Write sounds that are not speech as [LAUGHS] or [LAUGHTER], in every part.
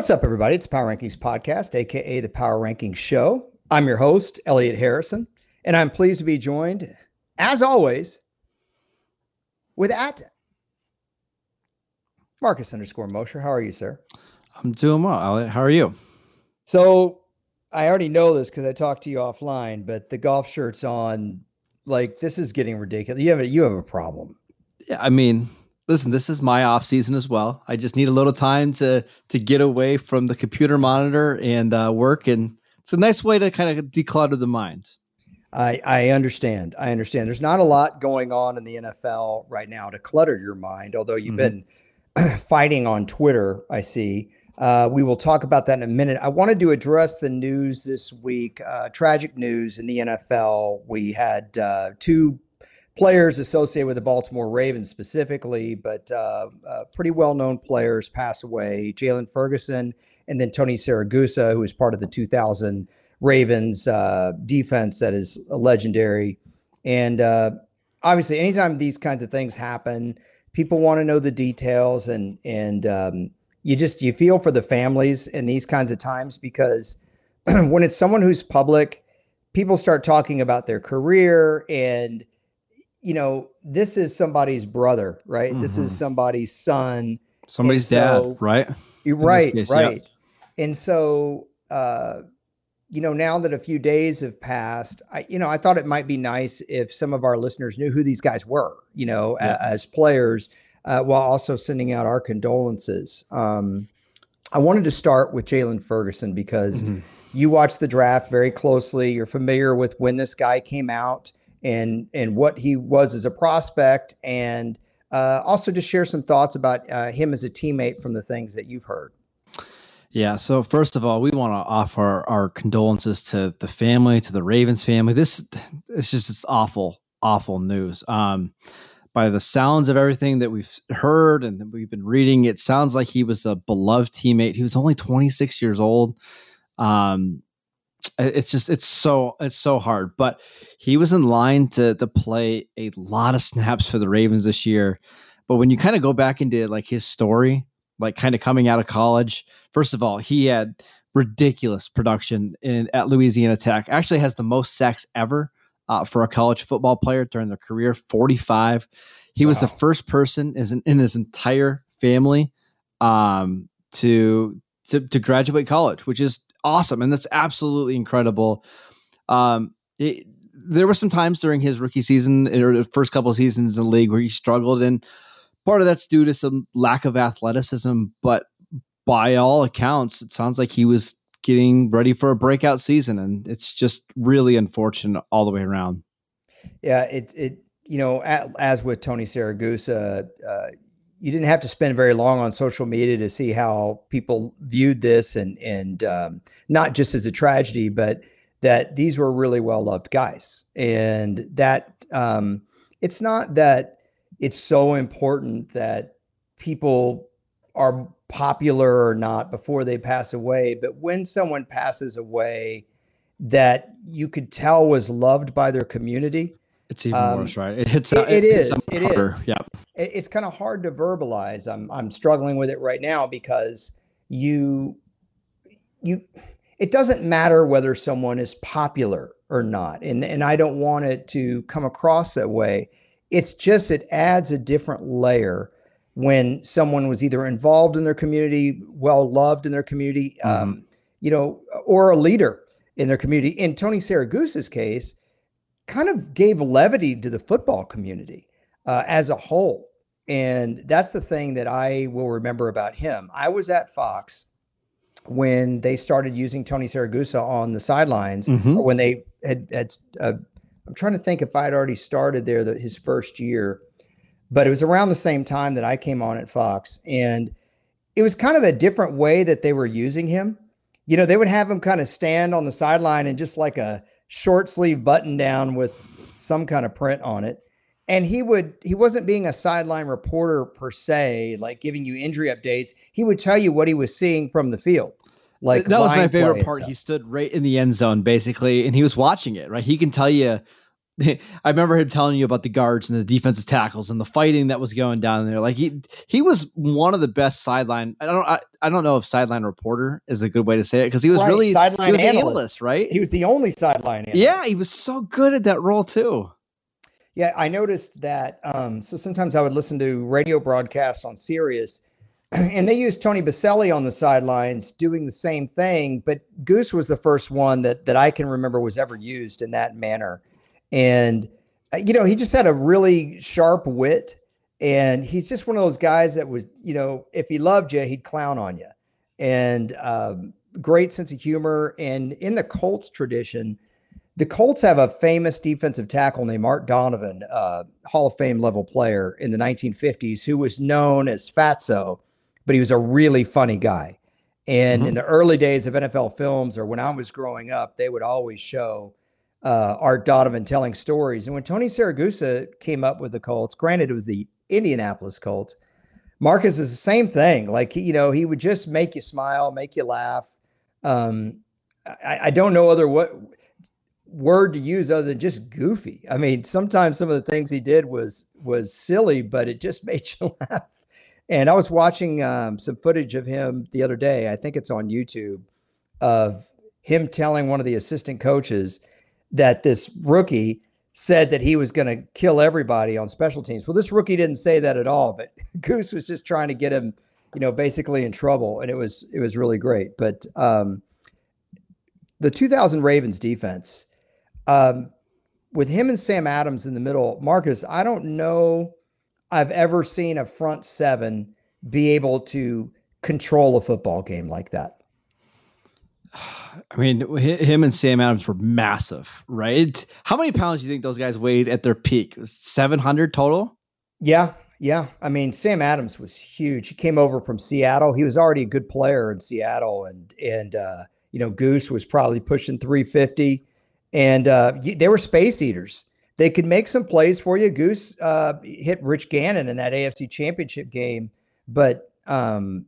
What's up, everybody? It's Power Rankings Podcast, aka the Power Rankings Show. I'm your host, Elliot Harrison, and I'm pleased to be joined, as always, with at Marcus underscore Mosher. How are you, sir? I'm doing well, Elliot. How are you? So I already know this because I talked to you offline, but the golf shirt's on. Like this is getting ridiculous. You have a you have a problem. Yeah, I mean, listen, this is my off season as well. I just need a little time to to get away from the computer monitor and uh, work, and it's a nice way to kind of declutter the mind. I I understand. I understand. There's not a lot going on in the NFL right now to clutter your mind. Although you've mm-hmm. been [CLEARS THROAT] fighting on Twitter, I see. Uh, we will talk about that in a minute. I wanted to address the news this week. Uh, tragic news in the NFL. We had uh, two players associated with the Baltimore Ravens specifically, but uh, uh, pretty well known players pass away Jaylon Ferguson and then Tony Siragusa, who was part of the 2000 Ravens uh, defense that is legendary. And obviously, anytime these kinds of things happen, people want to know the details and, and, um, you just you feel for the families in these kinds of times because [CLEARS THROAT] when it's someone who's public people start talking about their career and you know, this is somebody's brother, right? Mm-hmm. This is mm-hmm. somebody's son, somebody's so, dad, right? You're right, case, right. Yep. And so, uh, you know, now that a few days have passed, I, you know, I thought it might be nice if some of our listeners knew who these guys were, you know, yeah. as players, uh, while also sending out our condolences. Um, I wanted to start with Jaylon Ferguson because mm-hmm. you watched the draft very closely. You're familiar with when this guy came out and and what he was as a prospect, and uh, also to share some thoughts about uh, him as a teammate from the things that you've heard. Yeah. So first of all, we want to offer our condolences to the family, to the Ravens family. This it's just it's awful, awful news. Um, by the sounds of everything that we've heard and that we've been reading, it sounds like he was a beloved teammate. He was only 26 years old. Um, it's just it's so it's so hard but he was in line to to play a lot of snaps for the ravens this year but when you kind of go back into like his story like kind of coming out of college first of all he had ridiculous production in at louisiana tech actually has the most sacks ever uh, for a college football player during their career 45 he wow. was the first person in, in his entire family um, to, to to graduate college which is awesome, and that's absolutely incredible. Um, it, there were some times during his rookie season or the first couple of seasons in the league where he struggled, and part of that's due to some lack of athleticism. But by all accounts, it sounds like he was getting ready for a breakout season, and it's just really unfortunate all the way around. Yeah, it it you know as with Tony Siragusa, uh, you didn't have to spend very long on social media to see how people viewed this and and um, not just as a tragedy but that these were really well loved guys and that um, it's not that it's so important that people are popular or not before they pass away but when someone passes away that you could tell was loved by their community it's even um, worse, right? It hits. it, it, it is. It harder. is. Yeah. It, it's kind of hard to verbalize. I'm I'm struggling with it right now because you you it doesn't matter whether someone is popular or not, and and I don't want it to come across that way. It's just it adds a different layer when someone was either involved in their community, well loved in their community, mm-hmm. um, you know, or a leader in their community. In Tony Siragusa's case kind of gave levity to the football community uh, as a whole. And that's the thing that I will remember about him. I was at Fox when they started using Tony Siragusa on the sidelines, mm-hmm. or when they had, had uh, I'm trying to think if I had already started there the, his first year, but it was around the same time that I came on at Fox. And it was kind of a different way that they were using him. You know, they would have him kind of stand on the sideline and just like a, short sleeve button down with some kind of print on it. And he would, he wasn't being a sideline reporter per se, like giving you injury updates. He would tell you what he was seeing from the field. Like that was my favorite part. He stood right in the end zone, basically, and he was watching it. Right, he can tell you. [LAUGHS] I remember him telling you about the guards and the defensive tackles and the fighting that was going down there. Like he he was one of the best sideline. I don't I, I don't know if sideline reporter is a good way to say it because he was Right, really he sideline was an analyst. analyst, right? He was the only sideline. analyst. yeah, he was so good at that role too. Yeah, I noticed that. Um, so sometimes I would listen to radio broadcasts on Sirius, [CLEARS THROAT] and they used Tony Boselli on the sidelines doing the same thing. But Goose was the first one that that I can remember was ever used in that manner, and uh, you know he just had a really sharp wit, and he's just one of those guys that was you know if he loved you he'd clown on you, and um, great sense of humor. And in the Colts tradition the Colts have a famous defensive tackle named Art Donovan, uh, Hall of Fame level player in the 1950s, who was known as Fatso, but he was a really funny guy. And Mhm. in the early days of NFL films, or when I was growing up, they would always show uh, Art Donovan telling stories. And when Tony Siragusa came up with the Colts, granted it was the Indianapolis Colts, Marcus is the same thing. Like you know, he would just make you smile, make you laugh. Um, I, I don't know other what word to use other than just goofy. I mean, sometimes some of the things he did was was silly, but it just [LAUGHS] made you laugh. And I was watching um, some footage of him the other day. I think it's on YouTube of him telling one of the assistant coaches that this rookie said that he was going to kill everybody on special teams. Well, this rookie didn't say that at all, but [LAUGHS] Goose was just trying to get him, you know, basically in trouble, and it was it was really great. But um, the 2000 Ravens defense, um, with him and Sam Adams in the middle, Marcus, I don't know I've ever seen a front seven be able to control a football game like that. I mean, him and Sam Adams were massive, right? How many pounds do you think those guys weighed at their peak? Seven hundred total. Yeah, yeah. I mean, Sam Adams was huge. He came over from Seattle. He was already a good player in Seattle, and and uh, you know, Goose was probably pushing 350, and uh, they were space eaters. They could make some plays for you. Goose uh, hit Rich Gannon in that AFC Championship game, but um,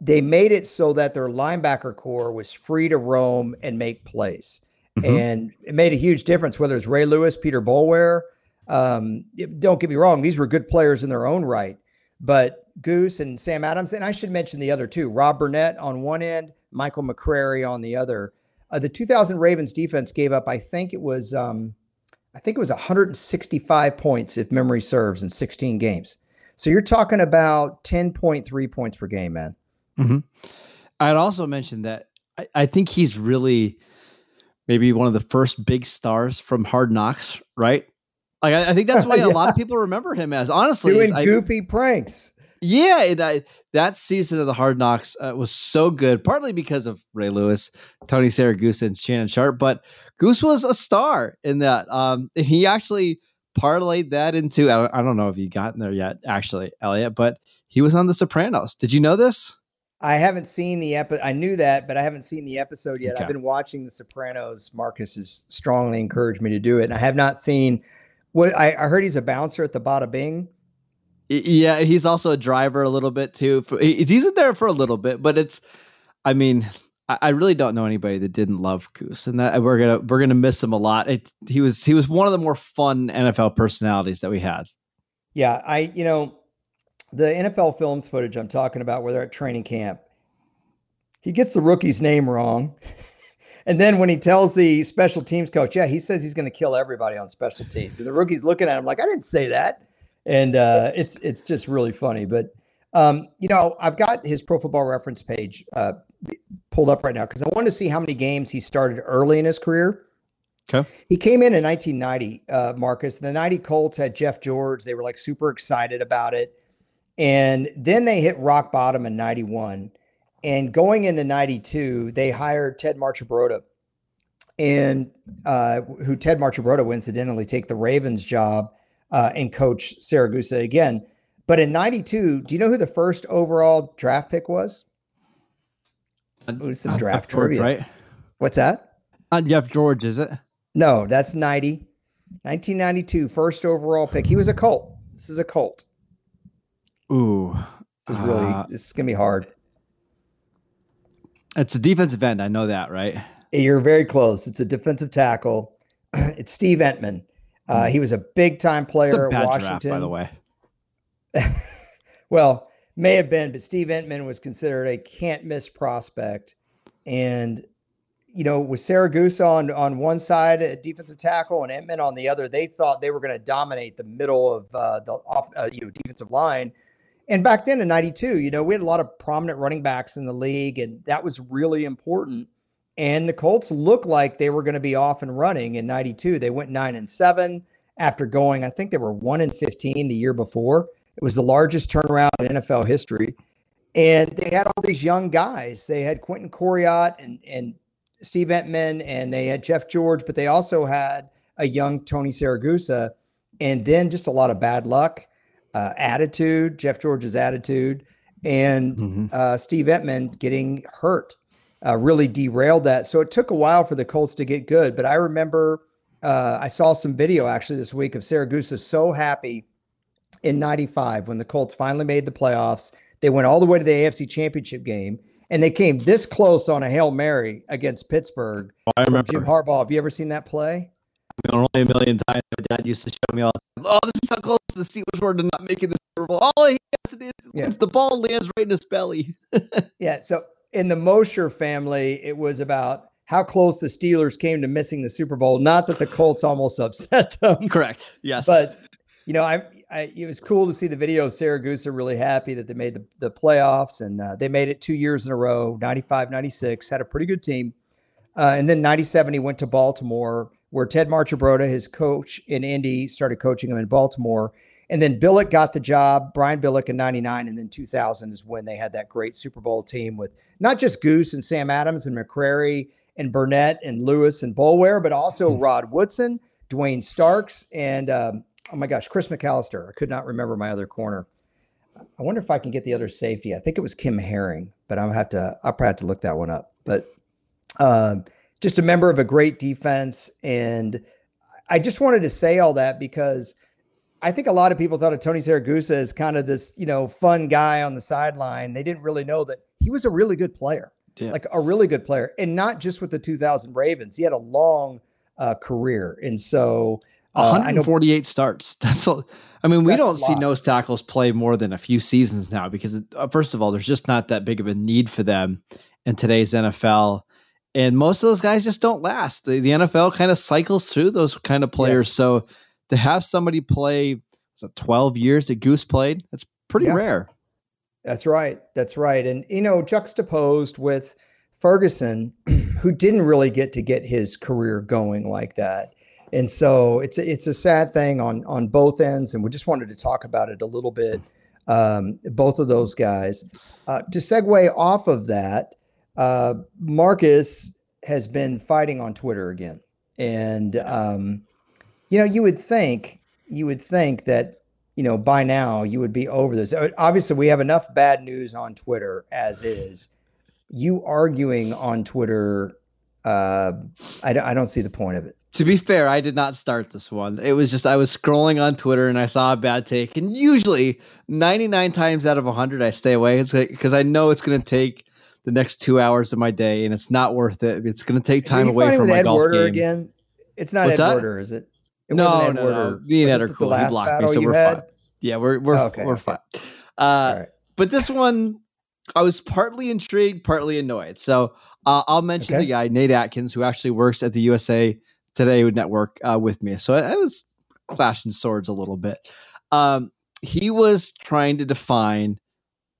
they made it so that their linebacker core was free to roam and make plays. Mhm. And it made a huge difference whether it's Ray Lewis, Peter Boulware. Um, don't get me wrong, these were good players in their own right. But Goose and Sam Adams, and I should mention the other two Rob Burnett on one end, Michael McCrary on the other. Uh, the 2000 Ravens defense gave up, I think it was, um, I think it was 165 points, if memory serves, in 16 games. So you're talking about 10.3 points per game, man. I'd also mention that I, I think he's really maybe one of the first big stars from Hard Knocks, right? Like I, I think that's [LAUGHS] why a lot of people remember him as. Honestly, Doing I- goofy pranks. Yeah, and I, that season of the Hard Knocks uh, was so good, partly because of Ray Lewis, Tony Siragusa, and Shannon Sharpe. But Goose was a star in that, um, and he actually parlayed that into. I don't, I don't know if you gotten there yet, actually, Elliot, but he was on The Sopranos. Did you know this? I haven't seen the episode. I knew that, but I haven't seen the episode yet. Okay. I've been watching The Sopranos. Marcus has strongly encouraged me to do it, and I have not seen. What I, I heard he's a bouncer at the Bada Bing. Yeah, he's also a driver a little bit too. He's in there for a little bit, but it's. I mean, I, I really don't know anybody that didn't love Goose, and that we're gonna we're gonna miss him a lot. It, he was he was one of the more fun NFL personalities that we had. Yeah, I you know, the NFL films footage I'm talking about where they're at training camp. He gets the rookie's name wrong. [LAUGHS] And then when he tells the special teams coach, yeah, he says he's going to kill everybody on special teams. And the rookie's looking at him like, I didn't say that. And uh, it's it's just really funny. But um, you know, I've got his Pro Football Reference page uh, pulled up right now because I wanted to see how many games he started early in his career. Okay. He came in in 1990, uh, Marcus. The 90 Colts had Jeff George. They were like super excited about it. And then they hit rock bottom in 91. And going into 92, they hired Ted Marchibroda, and uh, who Ted Marchibroda will incidentally take the Ravens job uh, and coach Siragusa again. But in 92, do you know who the first overall draft pick was? It was some Not draft Jeff George, trivia. right? What's that? Not Jeff George, is it? No, that's 90. 1992, first overall pick. He was a Colt. This is a Colt. Ooh, This is really, Uh, this is going to be hard. It's a defensive end. I know that, right? You're very close. It's a defensive tackle. [CLEARS THROAT] it's Steve Emtman. Uh, he was a big time player at Washington. Draft, by the way. [LAUGHS] well, may have been, but Steve Emtman was considered a can't miss prospect. And, you know, with Siragusa on, on one side, a defensive tackle, and Emtman on the other, they thought they were going to dominate the middle of uh, the uh, you know, defensive line. And back then in 92, you know, we had a lot of prominent running backs in the league, and that was really important. And the Colts looked like they were going to be off and running in 92. They went 9 and 7 after going, I think they were 1 and 15 the year before. It was the largest turnaround in NFL history. And they had all these young guys. They had Quentin Coryatt and, and Steve Emtman, and they had Jeff George, but they also had a young Tony Siragusa, And then just a lot of bad luck uh, attitude, Jeff George's attitude, and mm-hmm. uh, Steve Emtman getting hurt uh, really derailed that. So it took a while for the Colts to get good. But I remember uh, I saw some video actually this week of Siragusa so happy in 95 when the Colts finally made the playoffs. They went all the way to the AFC championship game and they came this close on a Hail Mary against Pittsburgh. Oh, I remember Jim Harbaugh. Have you ever seen that play? Only a million times. My dad used to show me all the time. Oh, this is how close the Steelers were to not making the Super Bowl. All he has to do is yeah. the ball lands right in his belly. [LAUGHS] yeah. So in the Mosher family, it was about how close the Steelers came to missing the Super Bowl. Not that the Colts almost [LAUGHS] upset them. Correct. Yes. But you know, I, I it was cool to see the video. Siragusa really happy that they made the, the playoffs and uh, they made it two years in a row 95, 96, had a pretty good team. Uh, and then 97, he went to Baltimore where Ted Marchibroda, his coach in Indy, started coaching him in Baltimore. And then Billick got the job, Brian Billick in 99. And then 2000 is when they had that great Super Bowl team with not just Goose and Sam Adams and McCrary and Burnett and Lewis and Boulware, but also mm-hmm. Rod Woodson, Duane Starks, and um, oh my gosh, Chris McAlister. I could not remember my other corner. I wonder if I can get the other safety. I think it was Kim Herring, but I'll have to, I'll probably have to look that one up. But, um, just a member of a great defense. And I just wanted to say all that because I think a lot of people thought of Tony Siragusa as kind of this, you know, fun guy on the sideline. They didn't really know that he was a really good player, yeah. like a really good player, and not just with the 2000 Ravens. He had a long uh, career, and so uh, 148 know, starts. [LAUGHS] That's all. I mean, we don't see nose tackles play more than a few seasons now because, uh, first of all, there's just not that big of a need for them in today's NFL and most of those guys just don't last. The, the NFL kind of cycles through those kind of players. Yes. So to have somebody play so 12 years that Goose played, that's pretty yeah. rare. That's right. That's right. And, you know, juxtaposed with Ferguson, who didn't really get to get his career going like that. And so it's a, it's a sad thing on on both ends, and we just wanted to talk about it a little bit. Um, both of those guys. Uh, to segue off of that, uh, Marcus has been fighting on Twitter again, and um, you know, you would think you would think that you know by now you would be over this. Obviously, we have enough bad news on Twitter as is. You arguing on Twitter, uh, I, I don't see the point of it. To be fair, I did not start this one. It was just I was scrolling on Twitter and I saw a bad take, and usually 99 times out of 100 I stay away. Because I know it's going to take the next two hours of my day, and it's not worth it. It's going to take time away from my Ed golf Werder game. Again, it's not What's Ed that? Werder, is it? it no, no, no. Me and Ed are cool. He blocked me, so we're had? fine. Yeah, we're we're oh, okay, we're okay. fine. Uh, right. But this one, I was partly intrigued, partly annoyed. So uh, I'll mention okay. the guy Nate Atkins, who actually works at the USA Today Network uh, with me. So I, I, was clashing swords a little bit. Um, he was trying to define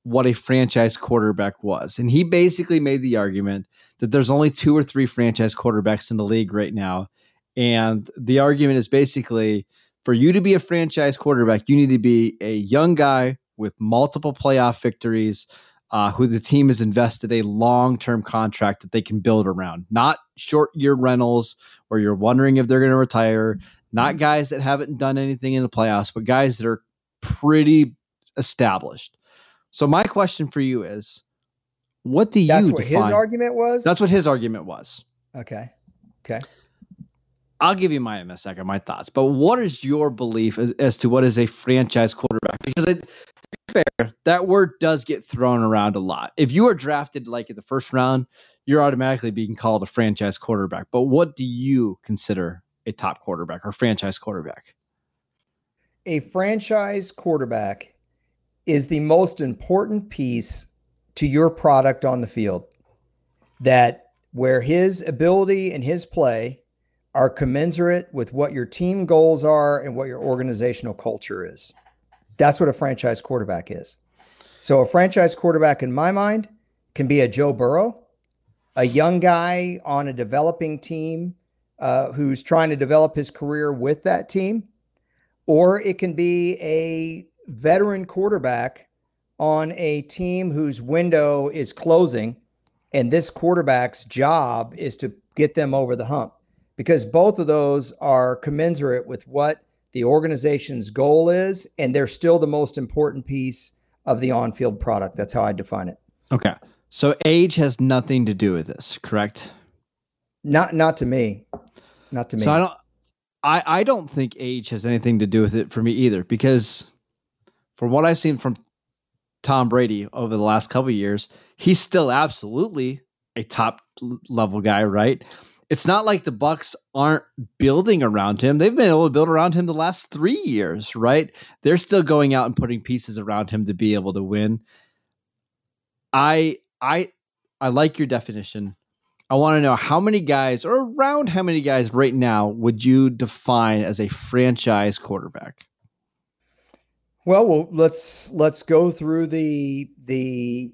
what a franchise quarterback was. And he basically made the argument that there's only two or three franchise quarterbacks in the league right now. And the argument is basically for you to be a franchise quarterback, you need to be a young guy with multiple playoff victories, uh, who the team has invested a long term contract that they can build around, not short year rentals where you're wondering if they're going to retire, not guys that haven't done anything in the playoffs, but guys that are pretty established. So my question for you is, what do That's you? That's what define? his argument was. That's what his argument was. Okay. Okay. I'll give you mine in a second, my thoughts. But what is your belief as, as to what is a franchise quarterback? Because it, fair, that word does get thrown around a lot. If you are drafted like in the first round, you're automatically being called a franchise quarterback. But what do you consider a top quarterback or franchise quarterback? A franchise quarterback is the most important piece to your product on the field. That where his ability and his play are commensurate with what your team goals are and what your organizational culture is. That's what a franchise quarterback is. So, a franchise quarterback, in my mind, can be a Joe Burrow, a young guy on a developing team uh, who's trying to develop his career with that team, or it can be a veteran quarterback on a team whose window is closing and this quarterback's job is to get them over the hump because both of those are commensurate with what the organization's goal is. And they're still the most important piece of the on field product. That's how I define it. Okay. So age has nothing to do with this, correct? Not not to me. Not to me. So I don't I, I don't think age has anything to do with it for me either, because from what I've seen from Tom Brady over the last couple years, he's still absolutely a top level guy, right? It's not like the Bucs aren't building around him. They've been able to build around him the last 3 years, right? They're still going out and putting pieces around him to be able to win. I I I like your definition. I want to know how many guys or around how many guys right now would you define as a franchise quarterback? Well, well, let's let's go through the the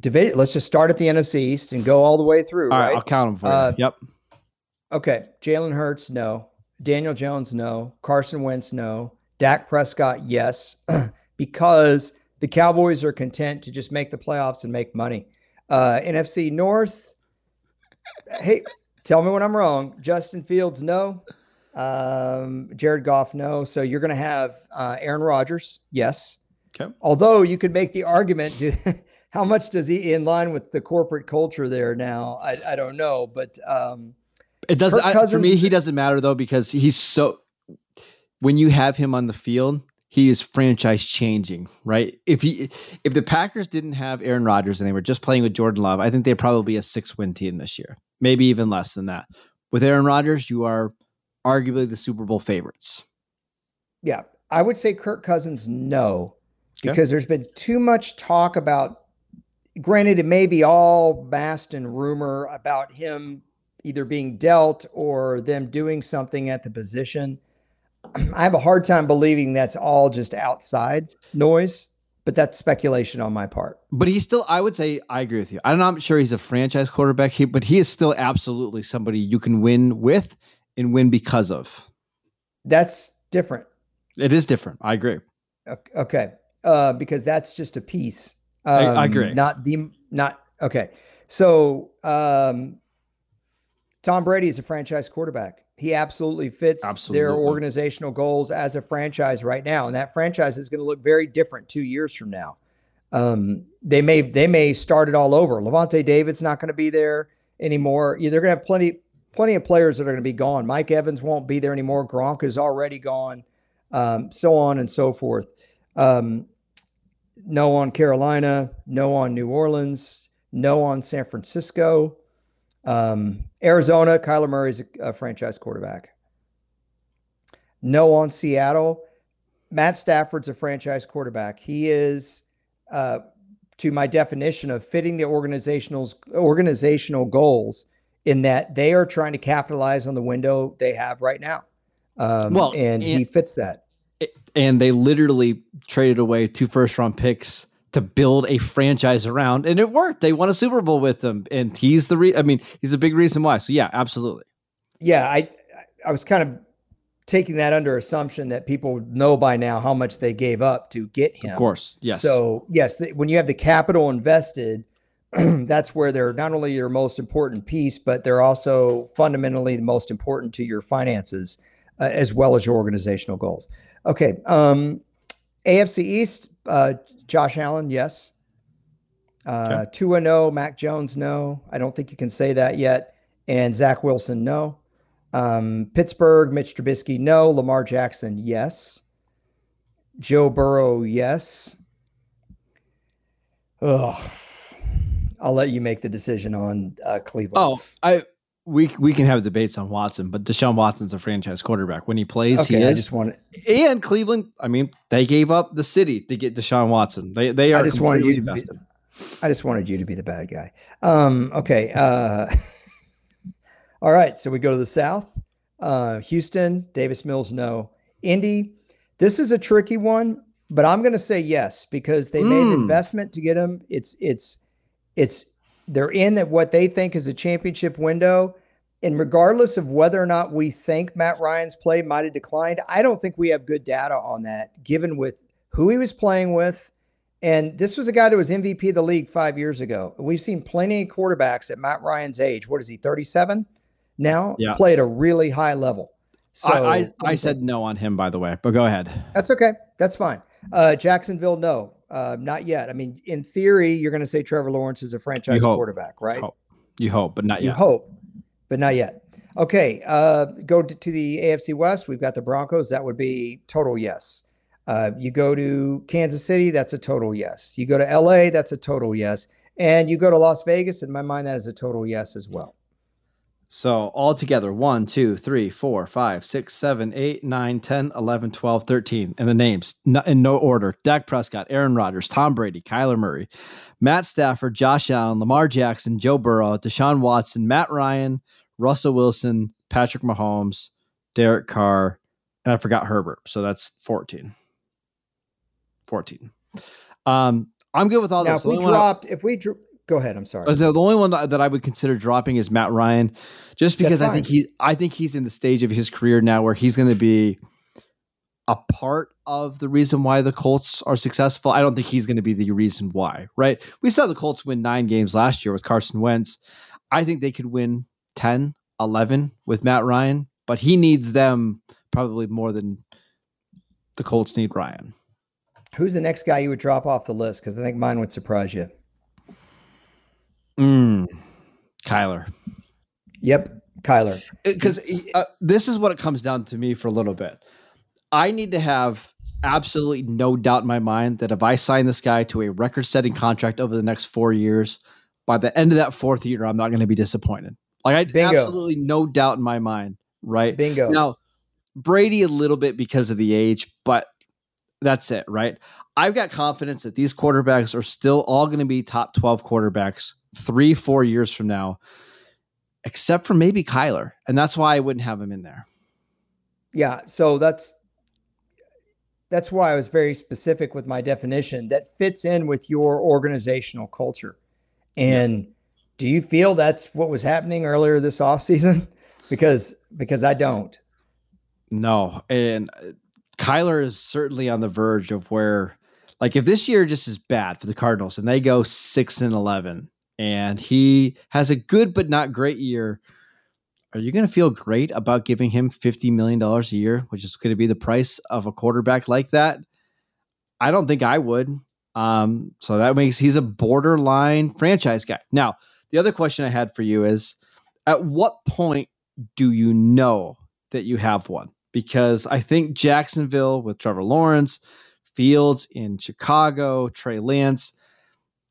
division. Let's just start at the NFC East and go all the way through. All right, right I'll count them for uh, you. Yep. Okay, Jalen Hurts, no. Daniel Jones, no. Carson Wentz, no. Dak Prescott, yes, [CLEARS THROAT] because the Cowboys are content to just make the playoffs and make money. Uh, NFC North, hey, tell me when I'm wrong. Justin Fields, no. Um, Jared Goff, no. So you're going to have uh, Aaron Rodgers, yes. Okay. Although you could make the argument, to, [LAUGHS] how much does he in line with the corporate culture there now? I, I don't know, but um, it doesn't. I, for me, he doesn't matter though because he's so. When you have him on the field, he is franchise changing, right? If he if the Packers didn't have Aaron Rodgers and they were just playing with Jordan Love, I think they'd probably be a six win team this year, maybe even less than that. With Aaron Rodgers, you are arguably the Super Bowl favorites. Yeah, I would say Kirk Cousins, no, because okay. there's been too much talk about. Granted, it may be all vast and rumor about him either being dealt or them doing something at the position. [CLEARS THROAT] I have a hard time believing that's all just outside noise, but that's speculation on my part. But he's still, I would say, I agree with you. I'm not sure he's a franchise quarterback, but he is still absolutely somebody you can win with and win because of. That's different. It is different. I agree. Okay. Uh, because that's just a piece. Um, I, I, um, agree. Not the, not, okay. So, um, Tom Brady is a franchise quarterback. He absolutely fits absolutely. their organizational goals as a franchise right now. And that franchise is going to look very different two years from now. Um, they may, they may start it all over. Lavonte David's not going to be there anymore. They're going to have plenty, plenty of players that are going to be gone. Mike Evans won't be there anymore. Gronk is already gone, um, so on and so forth. Um, no on Carolina, no on New Orleans, no on San Francisco. Um, Arizona, Kyler Murray is a, a franchise quarterback. No on Seattle. Matt Stafford's a franchise quarterback. He is, uh, to my definition of fitting the organizational organizational goals in that they are trying to capitalize on the window they have right now. Um, well, and, and he fits that. And they literally traded away two first round picks to build a franchise around, and it worked. They won a Super Bowl with them, and he's the re- I mean, he's a big reason why. So yeah, absolutely. Yeah, I I was kind of taking that under assumption that people know by now how much they gave up to get him. Of course, yes. So yes, the, when you have the capital invested, [CLEARS THROAT] that's where they're not only your most important piece, but they're also fundamentally the most important to your finances uh, as well as your organizational goals. Okay, um, AFC East, uh, Josh Allen, yes. Uh, Tua, okay. no. Mac Jones, no. I don't think you can say that yet. And Zach Wilson, no. Um, Pittsburgh, Mitch Trubisky, no. Lamar Jackson, yes. Joe Burrow, yes. Oh, I'll let you make the decision on uh, Cleveland. Oh, I we we can have debates on Watson, but Deshaun Watson's a franchise quarterback. When he plays, okay, he I is. just want and Cleveland, I mean, they gave up the city to get Deshaun Watson. They they are I just wanted you to be. I just wanted you to be the bad guy. Um, okay. Uh, [LAUGHS] all right. So we go to the South. Uh, Houston, Davis Mills, no. Indy, this is a tricky one, but I'm going to say yes because they made an Mm. investment to get him. It's it's it's they're in at what they think is a championship window. And regardless of whether or not we think Matt Ryan's play might have declined, I don't think we have good data on that, given with who he was playing with. And this was a guy that was MVP of the league five years ago. We've seen plenty of quarterbacks at Matt Ryan's age. What is he, 37 now? Yeah. Play at a really high level. So I, I I said no on him, by the way, but go ahead. that's okay. That's fine. Uh, Jacksonville, no, uh, not yet. I mean, in theory, you're going to say Trevor Lawrence is a franchise quarterback, right? Hope. You hope, but not yet. You hope, but not yet. Okay, uh, go to, to the AFC West. We've got the Broncos. That would be total yes. Uh, you go to Kansas City. That's a total yes. You go to LA. That's a total yes. And you go to Las Vegas. In my mind, that is a total yes as well. So all together, 1, 2, 3, 4, 5, 6, 7, 8, 9, 10, 11, 12, 13. And the names in no order Dak Prescott, Aaron Rodgers, Tom Brady, Kyler Murray, Matt Stafford, Josh Allen, Lamar Jackson, Joe Burrow, Deshaun Watson, Matt Ryan, Russell Wilson, Patrick Mahomes, Derek Carr, and I forgot Herbert. So that's 14. 14. Um, I'm good with all now, those. if we one I- dropped, if we dro- go ahead, I'm sorry. uh, So the only one that I would consider dropping is Matt Ryan, just because I think he I think he's in the stage of his career now where he's going to be a part of the reason why the Colts are successful. I don't think he's going to be the reason why, right? We saw the Colts win 9 games last year with Carson Wentz. I think they could win 10, 11 with Matt Ryan, but he needs them probably more than the Colts need Ryan. Who's the next guy you would drop off the list? Because I think mine would surprise you. Mm, Kyler. Yep, Kyler. because uh, this is what it comes down to me for a little bit. I need to have absolutely no doubt in my mind that if I sign this guy to a record-setting contract over the next four years, by the end of that fourth year, I'm not going to be disappointed. Like I Bingo. absolutely no doubt in my mind, right? Bingo. Now, Brady a little bit because of the age, but that's it, right? I've got confidence that these quarterbacks are still all going to be top 12 quarterbacks three, four years from now, except for maybe Kyler. And that's why I wouldn't have him in there. Yeah, so that's that's why I was very specific with my definition that fits in with your organizational culture. And do you feel that's what was happening earlier this offseason? [LAUGHS] because because I don't. No. And uh, Kyler is certainly on the verge of where, like, if this year just is bad for the Cardinals and they go 6 and 11 and he has a good but not great year, are you going to feel great about giving him $50 million a year, which is going to be the price of a quarterback like that? I don't think I would. Um, so that makes he's a borderline franchise guy. Now, the other question I had for you is at what point do you know that you have one? Because I think Jacksonville with Trevor Lawrence, Fields in Chicago, Trey Lance,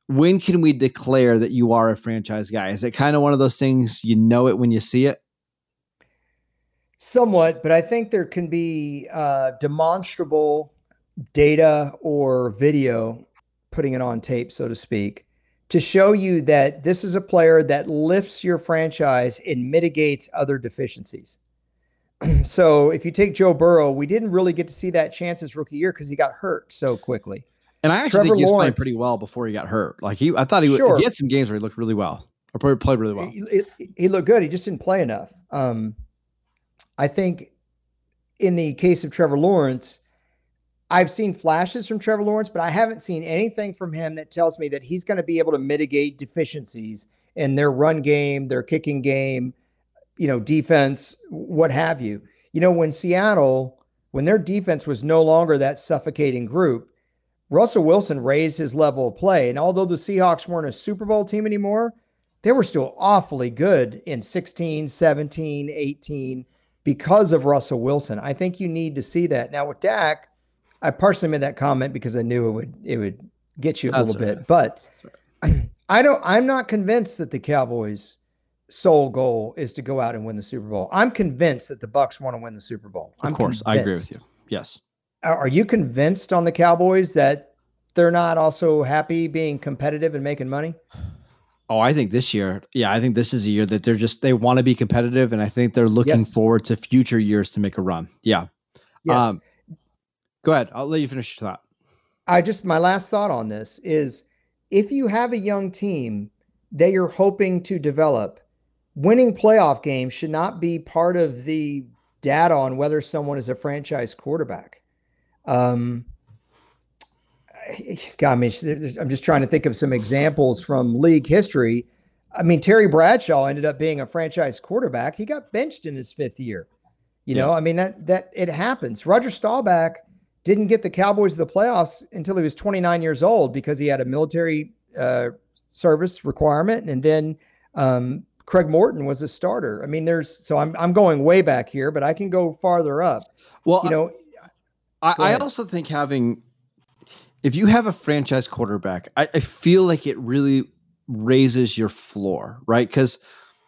when can we declare that you are a franchise guy? Is it kind of one of those things you know it when you see it? Somewhat, but I think there can be uh, demonstrable data or video, putting it on tape, so to speak, to show you that this is a player that lifts your franchise and mitigates other deficiencies. [CLEARS THROAT] so if you take Joe Burrow, we didn't really get to see that chance his rookie year because he got hurt so quickly. And I actually Trevor think he was playing pretty well before he got hurt. Like he, I thought he would, Sure. he had some games where he looked really well or played- played really well. He, he- he looked good. He just didn't play enough. Um, I think in the case of Trevor Lawrence, I've seen flashes from Trevor Lawrence, but I haven't seen anything from him that tells me that he's going to be able to mitigate deficiencies in their run game, their kicking game, you know, defense, what have you. You know, when Seattle, when their defense was no longer that suffocating group, Russell Wilson raised his level of play. And although the Seahawks weren't a Super Bowl team anymore, they were still awfully good in 16, 17, 18 because of Russell Wilson. I think you need to see that. Now with Dak, I partially made that comment because I knew it would it would get you a That's little right. bit. But [CLEARS THROAT] I don't. I'm not convinced that the Cowboys' sole goal is to go out and win the Super Bowl. I'm convinced that the Bucs want to win the Super Bowl. I'm of course, convinced. I agree with you. Yes. Are you convinced on the Cowboys that they're not also happy being competitive and making money? Oh, I think this year, yeah, I think this is a year that they're just they want to be competitive, and I think they're looking yes. forward to future years to make a run. Yeah. Yes. Um, go ahead. I'll let you finish your thought. I just my last thought on this is if you have a young team that you're hoping to develop, winning playoff games should not be part of the data on whether someone is a franchise quarterback. Um, God, I mean, I'm just trying to think of some examples from league history. I mean, Terry Bradshaw ended up being a franchise quarterback. He got benched in his fifth year. You yeah. know, I mean that that it happens. Roger Staubach didn't get the Cowboys to the playoffs until he was 29 years old because he had a military uh, service requirement, and then um, Craig Morton was a starter. I mean, there's so I'm I'm going way back here, but I can go farther up. Well, you know, I, I also think having if you have a franchise quarterback, I, I feel like it really raises your floor, right? Because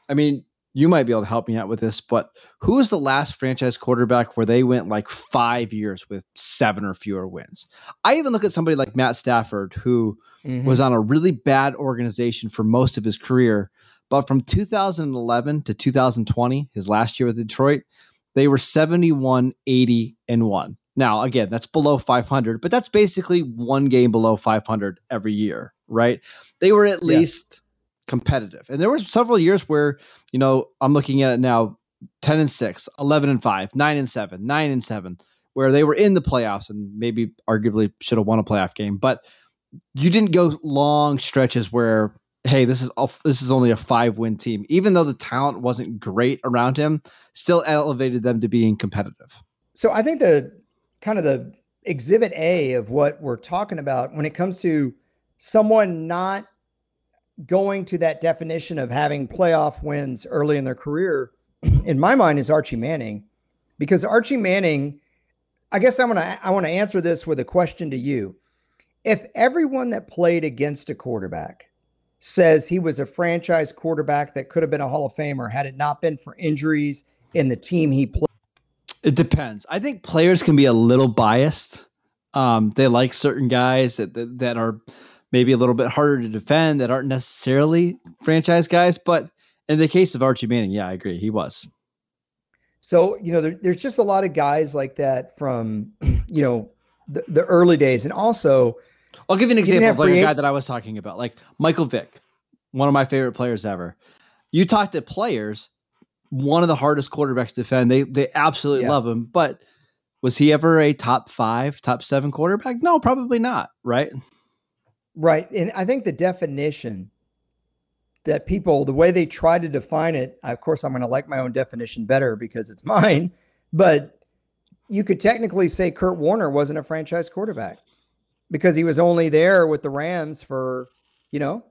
I mean, you might be able to help me out with this, but who was the last franchise quarterback where they went like five years with seven or fewer wins? I even look at somebody like Matt Stafford, who mm-hmm. was on a really bad organization for most of his career. But from 2011 to 2020, his last year with Detroit, they were 71, 80, and 1. Now, again, that's below 500, but that's basically one game below 500 every year, right? They were at yeah. least competitive. And there were several years where, you know, I'm looking at it now 10 and 6, 11 and 5, 9 and 7, 9 and 7, where they were in the playoffs and maybe arguably should have won a playoff game, but you didn't go long stretches where hey, this is this is only a five win team. Even though the talent wasn't great around him, still elevated them to being competitive. So I think the kind of the exhibit A of what we're talking about when it comes to someone not going to that definition of having playoff wins early in their career, [CLEARS THROAT] in my mind, is Archie Manning, because Archie Manning. I guess I want to I want to answer this with a question to you. If everyone that played against a quarterback says he was a franchise quarterback that could have been a Hall of Famer had it not been for injuries in the team he played, it depends. I think players can be a little biased. Um, they like certain guys that, that, that are maybe a little bit harder to defend that aren't necessarily franchise guys. But in the case of Archie Manning, yeah, I agree, he was. So you know, there, there's just a lot of guys like that from [CLEARS THROAT] you know the, the early days, and also I'll give you an example of like a guy that I was talking about, like Michael Vick, one of my favorite players ever. You talk to players, one of the hardest quarterbacks to defend. They they absolutely yeah. love him, but was he ever a top five, top seven quarterback? No, probably not. Right. Right, and I think the definition that people, the way they try to define it, of course, I'm going to like my own definition better because it's [LAUGHS] mine. But you could technically say Kurt Warner wasn't a franchise quarterback because he was only there with the Rams for, you know,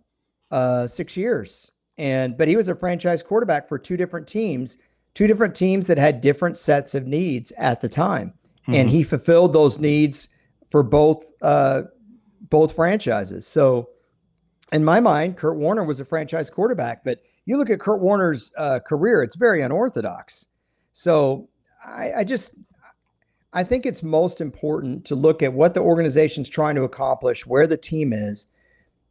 uh, six years and but he was a franchise quarterback for two different teams, two different teams that had different sets of needs at the time, mm-hmm. and he fulfilled those needs for both uh, both franchises. So, in my mind, Kurt Warner was a franchise quarterback, but you look at Kurt Warner's uh, career; it's very unorthodox. So, I, I just I think it's most important to look at what the organization's trying to accomplish, where the team is,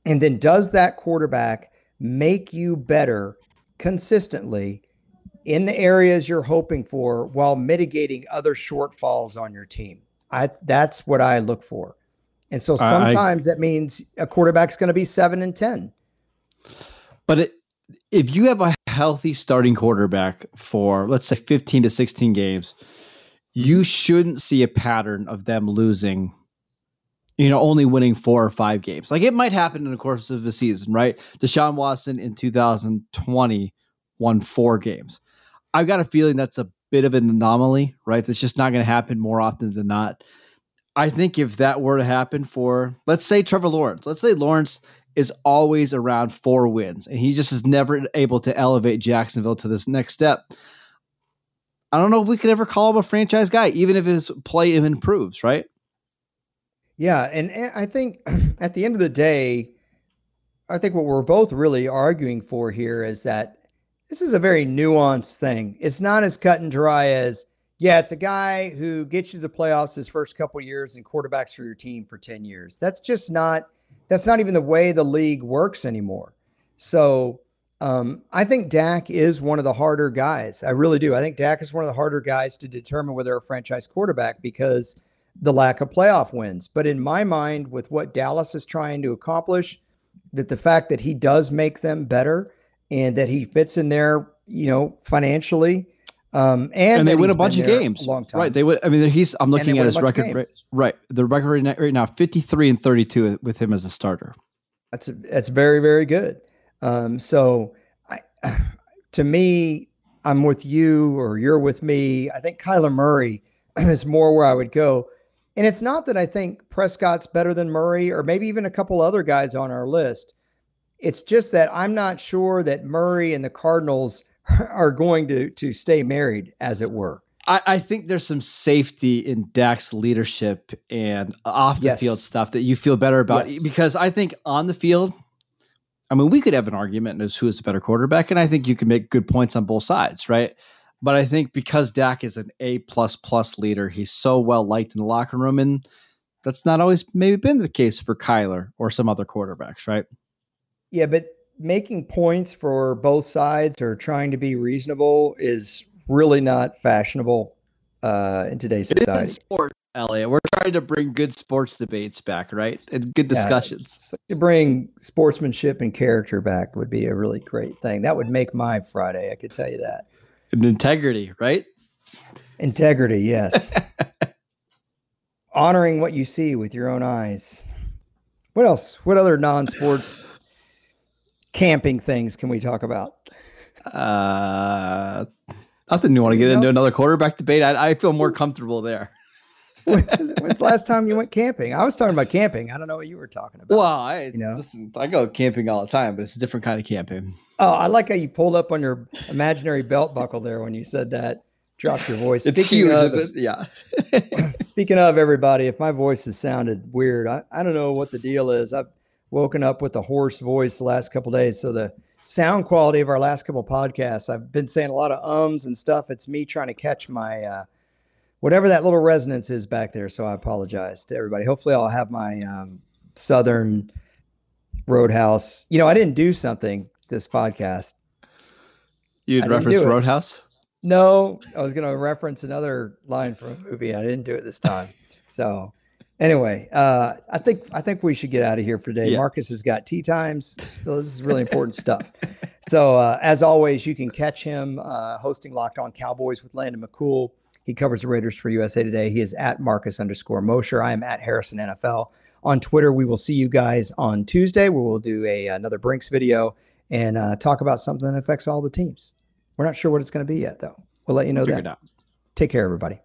and then does that quarterback make you better consistently in the areas you're hoping for while mitigating other shortfalls on your team. I that's what I look for. And so sometimes I, that means a quarterback's going to be 7 and 10. But it, if you have a healthy starting quarterback for let's say 15 to 16 games, you shouldn't see a pattern of them losing you know, only winning four or five games. Like it might happen in the course of the season, right? Deshaun Watson in 2020 won four games. I've got a feeling that's a bit of an anomaly, right? That's just not going to happen more often than not. I think if that were to happen for, let's say Trevor Lawrence, let's say Lawrence is always around four wins and he just is never able to elevate Jacksonville to this next step. I don't know if we could ever call him a franchise guy, even if his play improves, right? Yeah, and, and I think [CLEARS THROAT] at the end of the day, I think what we're both really arguing for here is that this is a very nuanced thing. It's not as cut and dry as yeah, it's a guy who gets you to the playoffs his first couple years and quarterbacks for your team for 10 years. That's just not that's not even the way the league works anymore. So um, I think Dak is one of the harder guys. I really do. I think Dak is one of the harder guys to determine whether a franchise quarterback because the lack of playoff wins. But in my mind, with what Dallas is trying to accomplish, that the fact that he does make them better and that he fits in there, you know, financially, um, and, and they win a bunch of games. long time. Right. They would. I mean, he's. I'm looking at his record. Right, right. The record right now, 53 and 32 with him as a starter. That's a, that's very very good. Um, so, I, [SIGHS] to me, I'm with you, or you're with me. I think Kyler Murray [CLEARS THROAT] is more where I would go. And it's not that I think Prescott's better than Murray, or maybe even a couple other guys on our list. It's just that I'm not sure that Murray and the Cardinals [LAUGHS] are going to to stay married, as it were. I, I think there's some safety in Dak's leadership and off the yes. field stuff that you feel better about yes. because I think on the field, I mean, we could have an argument as who is a better quarterback, and I think you can make good points on both sides, right? But I think because Dak is an A plus plus leader, he's so well liked in the locker room, and that's not always maybe been the case for Kyler or some other quarterbacks, right? Yeah, but making points for both sides or trying to be reasonable is really not fashionable uh, in today's society. Sport, Elliot. We're trying to bring good sports debates back, right? And good discussions. Yeah, to bring sportsmanship and character back would be a really great thing. That would make my Friday. I could tell you that. And integrity, right? Integrity, yes. [LAUGHS] Honoring what you see with your own eyes. What else? What other non-sports camping things can we talk about? Uh, nothing. You want to get into another quarterback debate? I, I feel more comfortable there. When's the last time you went camping? I was talking about camping. I don't know what you were talking about. Well, I you know, listen, I go camping all the time, but it's a different kind of camping. Oh, I like how you pulled up on your imaginary belt buckle there when you said that. Dropped your voice. It's speaking huge, of, yeah. [LAUGHS] speaking of everybody, if my voice has sounded weird, I, I don't know what the deal is. I've woken up with a hoarse voice the last couple days. So the sound quality of our last couple podcasts, I've been saying a lot of ums and stuff. It's me trying to catch my uh, whatever that little resonance is back there. So I apologize to everybody. Hopefully, I'll have my um, Southern Roadhouse. You know, I didn't do something this podcast. You'd reference Roadhouse? No, I was going to reference another line from a movie. I didn't do it this time. So Anyway, uh, I think I think we should get out of here for today. Yeah. Marcus has got tee times. So this is really important stuff. So uh, as always, you can catch him uh, hosting Locked On Cowboys with Landon McCool. He covers the Raiders for USA Today. He is at Marcus underscore Mosher. I am at Harrison NFL on Twitter. We will see you guys on Tuesday, where we'll do a another Brinks video and uh, talk about something that affects all the teams. We're not sure what it's going to be yet, though. We'll let you know Figure that. Take care, everybody.